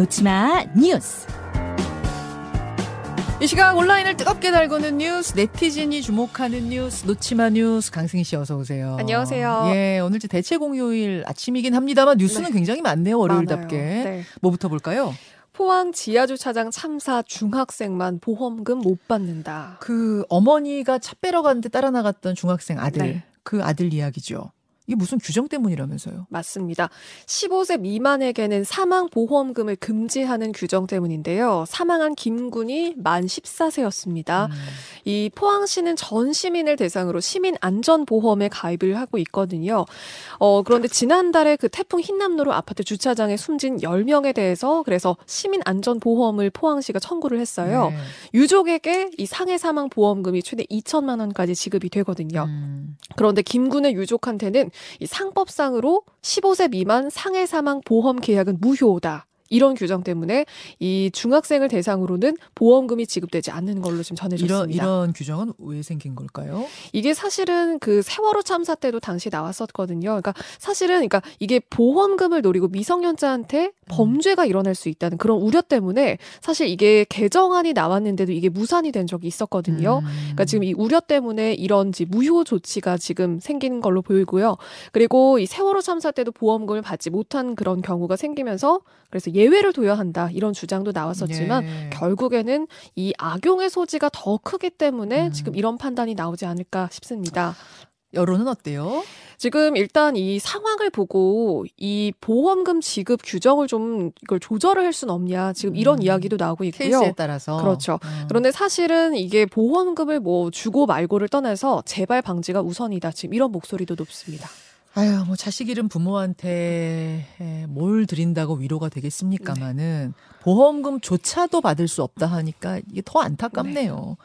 놓치마 뉴스. 이 시각 온라인을 뜨겁게 달구는 뉴스, 네티즌이 주목하는 뉴스, 놓치마 뉴스, 강승희 씨 어서 오세요. 안녕하세요. 예, 오늘 대체 공휴일 아침이긴 합니다만 뉴스는 네. 굉장히 많네요, 월요일답게. 네. 뭐부터 볼까요? 포항 지하주차장 참사 중학생만 보험금 못 받는다. 그 어머니가 차 빼러 가는데 따라 나갔던 중학생 아들, 네. 그 아들 이야기죠. 이게 무슨 규정 때문이라면서요? 맞습니다. 15세 미만에게는 사망 보험금을 금지하는 규정 때문인데요. 사망한 김군이 만 14세였습니다. 음. 이 포항시는 전 시민을 대상으로 시민 안전 보험에 가입을 하고 있거든요. 어, 그런데 지난달에 그 태풍 흰남노로 아파트 주차장에 숨진 10명에 대해서 그래서 시민 안전 보험을 포항시가 청구를 했어요. 네. 유족에게 이 상해 사망 보험금이 최대 2천만 원까지 지급이 되거든요. 음. 그런데 김군의 유족한테는 이 상법상으로 15세 미만 상해 사망 보험 계약은 무효다. 이런 규정 때문에 이 중학생을 대상으로는 보험금이 지급되지 않는 걸로 지금 전해졌습니다. 이런 이런 규정은 왜 생긴 걸까요? 이게 사실은 그 세월호 참사 때도 당시 나왔었거든요. 그러니까 사실은 그러니까 이게 보험금을 노리고 미성년자한테 범죄가 일어날 수 있다는 그런 우려 때문에 사실 이게 개정안이 나왔는데도 이게 무산이 된 적이 있었거든요. 음. 그러니까 지금 이 우려 때문에 이런 지 무효 조치가 지금 생긴 걸로 보이고요. 그리고 이 세월호 참사 때도 보험금을 받지 못한 그런 경우가 생기면서 그래서 예외를 둬야 한다 이런 주장도 나왔었지만 예. 결국에는 이 악용의 소지가 더 크기 때문에 음. 지금 이런 판단이 나오지 않을까 싶습니다. 여론은 어때요? 지금 일단 이 상황을 보고 이 보험금 지급 규정을 좀 이걸 조절을 할 수는 없냐 지금 이런 음. 이야기도 나오고 있고요. 케이스에 따라서 그렇죠. 음. 그런데 사실은 이게 보험금을 뭐 주고 말고를 떠나서 재발 방지가 우선이다. 지금 이런 목소리도 높습니다. 아유, 뭐 자식 잃은 부모한테 에, 뭘 드린다고 위로가 되겠습니까마는 보험금조차도 받을 수 없다 하니까 이게 더 안타깝네요.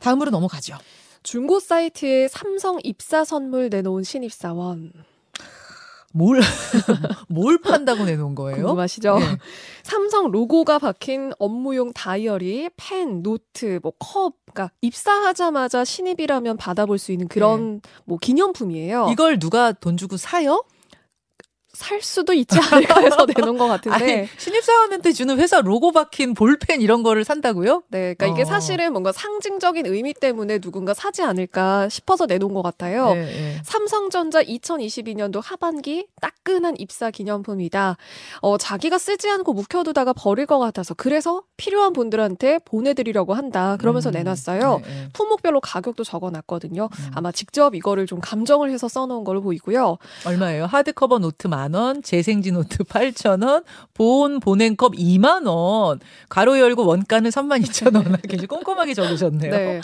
다음으로 넘어가죠. 중고 사이트에 삼성 입사 선물 내놓은 신입사원 뭘, 뭘 판다고 내놓은 거예요? 궁금하시죠? 네. 삼성 로고가 박힌 업무용 다이어리, 펜, 노트, 뭐 컵, 그러니까 입사하자마자 신입이라면 받아볼 수 있는 그런 뭐 기념품이에요. 이걸 누가 돈 주고 사요? 살 수도 있지 않을까 해서 내놓은 것 같은데. 아니, 신입사원한테 주는 회사 로고 박힌 볼펜 이런 거를 산다고요? 네, 그러니까 이게 어. 사실은 뭔가 상징적인 의미 때문에 누군가 사지 않을까 싶어서 내놓은 것 같아요. 네, 네. 삼성전자 2022년도 하반기 따끈한 입사 기념품이다. 어, 자기가 쓰지 않고 묵혀두다가 버릴 것 같아서 그래서 필요한 분들한테 보내드리려고 한다. 그러면서 음, 내놨어요. 네, 네. 품목별로 가격도 적어놨거든요. 음. 아마 직접 이거를 좀 감정을 해서 써놓은 걸로 보이고요. 얼마예요? 하드커버 노트 만 원, 재생지 노트 8천 원, 본 보냉컵 2만 원. 가로 열고 원가는 3만 2천 원. 굉장히 꼼꼼하게 적으셨네요. 네.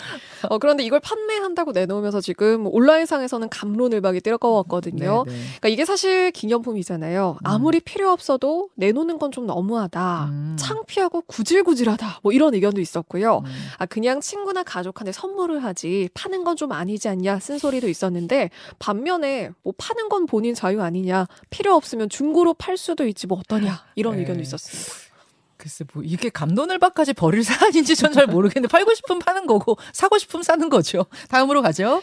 어, 그런데 이걸 판매한다고 내놓으면서 지금 온라인상에서는 갑론을박이 뜨거웠거든요. 네, 네. 그러니까 이게 사실 기념품이잖아요. 아무리 필요 없어도 내놓는 건 좀 너무하다. 음. 창피하고 구질구질하다. 뭐 이런 의견도 있었고요. 음. 아 그냥 친구나 가족한테 선물을 하지 파는 건 좀 아니지 않냐 쓴소리도 있었는데 반면에 뭐 파는 건 본인 자유 아니냐 필요 없으면 중고로 팔 수도 있지 뭐 어떠냐 이런 네. 의견도 있었습니다. 글쎄 뭐 이게 감론을박까지 버릴 사안인지 전 잘 모르겠는데 팔고 싶으면 파는 거고 사고 싶으면 사는 거죠. 다음으로 가죠.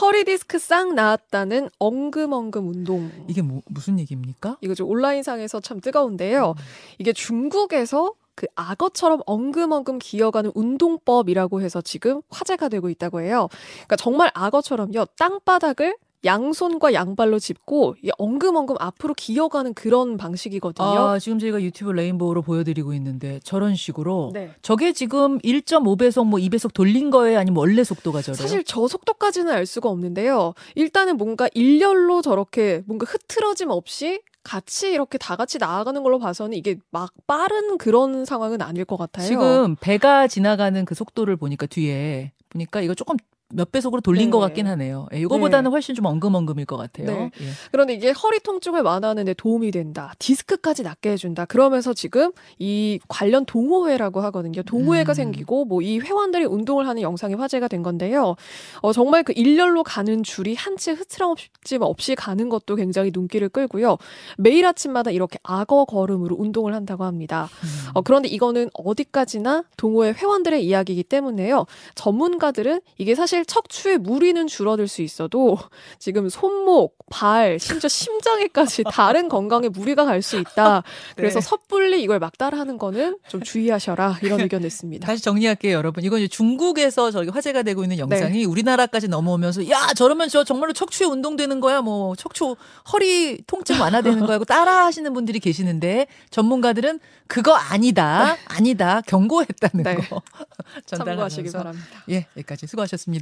허리 디스크 싹 나았다는 엉금엉금 운동. 이게 뭐, 무슨 얘기입니까? 이거 좀 온라인상에서 참 뜨거운데요. 음. 이게 중국에서 그 악어처럼 엉금엉금 기어가는 운동법이라고 해서 지금 화제가 되고 있다고 해요. 그러니까 정말 악어처럼요. 땅바닥을 양손과 양발로 짚고 이 엉금엉금 앞으로 기어가는 그런 방식이거든요. 아, 지금 저희가 유튜브 레인보우로 보여드리고 있는데 저런 식으로 네. 저게 지금 1.5배속 뭐 2배속 돌린 거예요? 아니면 원래 속도가 저래요? 사실 저 속도까지는 알 수가 없는데요. 일단은 뭔가 일렬로 저렇게 뭔가 흐트러짐 없이 같이 이렇게 다 같이 나아가는 걸로 봐서는 이게 막 빠른 그런 상황은 아닐 것 같아요. 지금 배가 지나가는 그 속도를 보니까 뒤에 보니까 이거 조금 몇 배속으로 돌린 네. 것 같긴 하네요. 예, 이거보다는 훨씬 좀 엉금엉금일 것 같아요. 네. 예. 그런데 이게 허리 통증을 완화하는 데 도움이 된다. 디스크까지 낫게 해준다. 그러면서 지금 이 관련 동호회라고 하거든요. 동호회가 음. 생기고 뭐 이 회원들이 운동을 하는 영상이 화제가 된 건데요. 어, 정말 그 일렬로 가는 줄이 한치 흐트러짐 없이 가는 것도 굉장히 눈길을 끌고요. 매일 아침마다 이렇게 악어 걸음으로 운동을 한다고 합니다. 음. 어, 그런데 이거는 어디까지나 동호회 회원들의 이야기이기 때문에요. 전문가들은 이게 사실 사실 척추의 무리는 줄어들 수 있어도 지금 손목, 발, 심지어 심장에까지 다른 건강에 무리가 갈 수 있다. 그래서 네. 섣불리 이걸 막 따라하는 거는 좀 주의하셔라 이런 의견 냈습니다. 다시 정리할게요, 여러분. 이건 이제 중국에서 저기 화제가 되고 있는 영상이 우리나라까지 넘어오면서 야 저러면 저 정말로 척추에 운동되는 거야, 뭐 척추 허리 통증 완화되는 거야, 고 따라하시는 분들이 계시는데 전문가들은 그거 아니다, 아니다 경고했다는 네. 거 전달하면서 바랍니다. 예 여기까지 수고하셨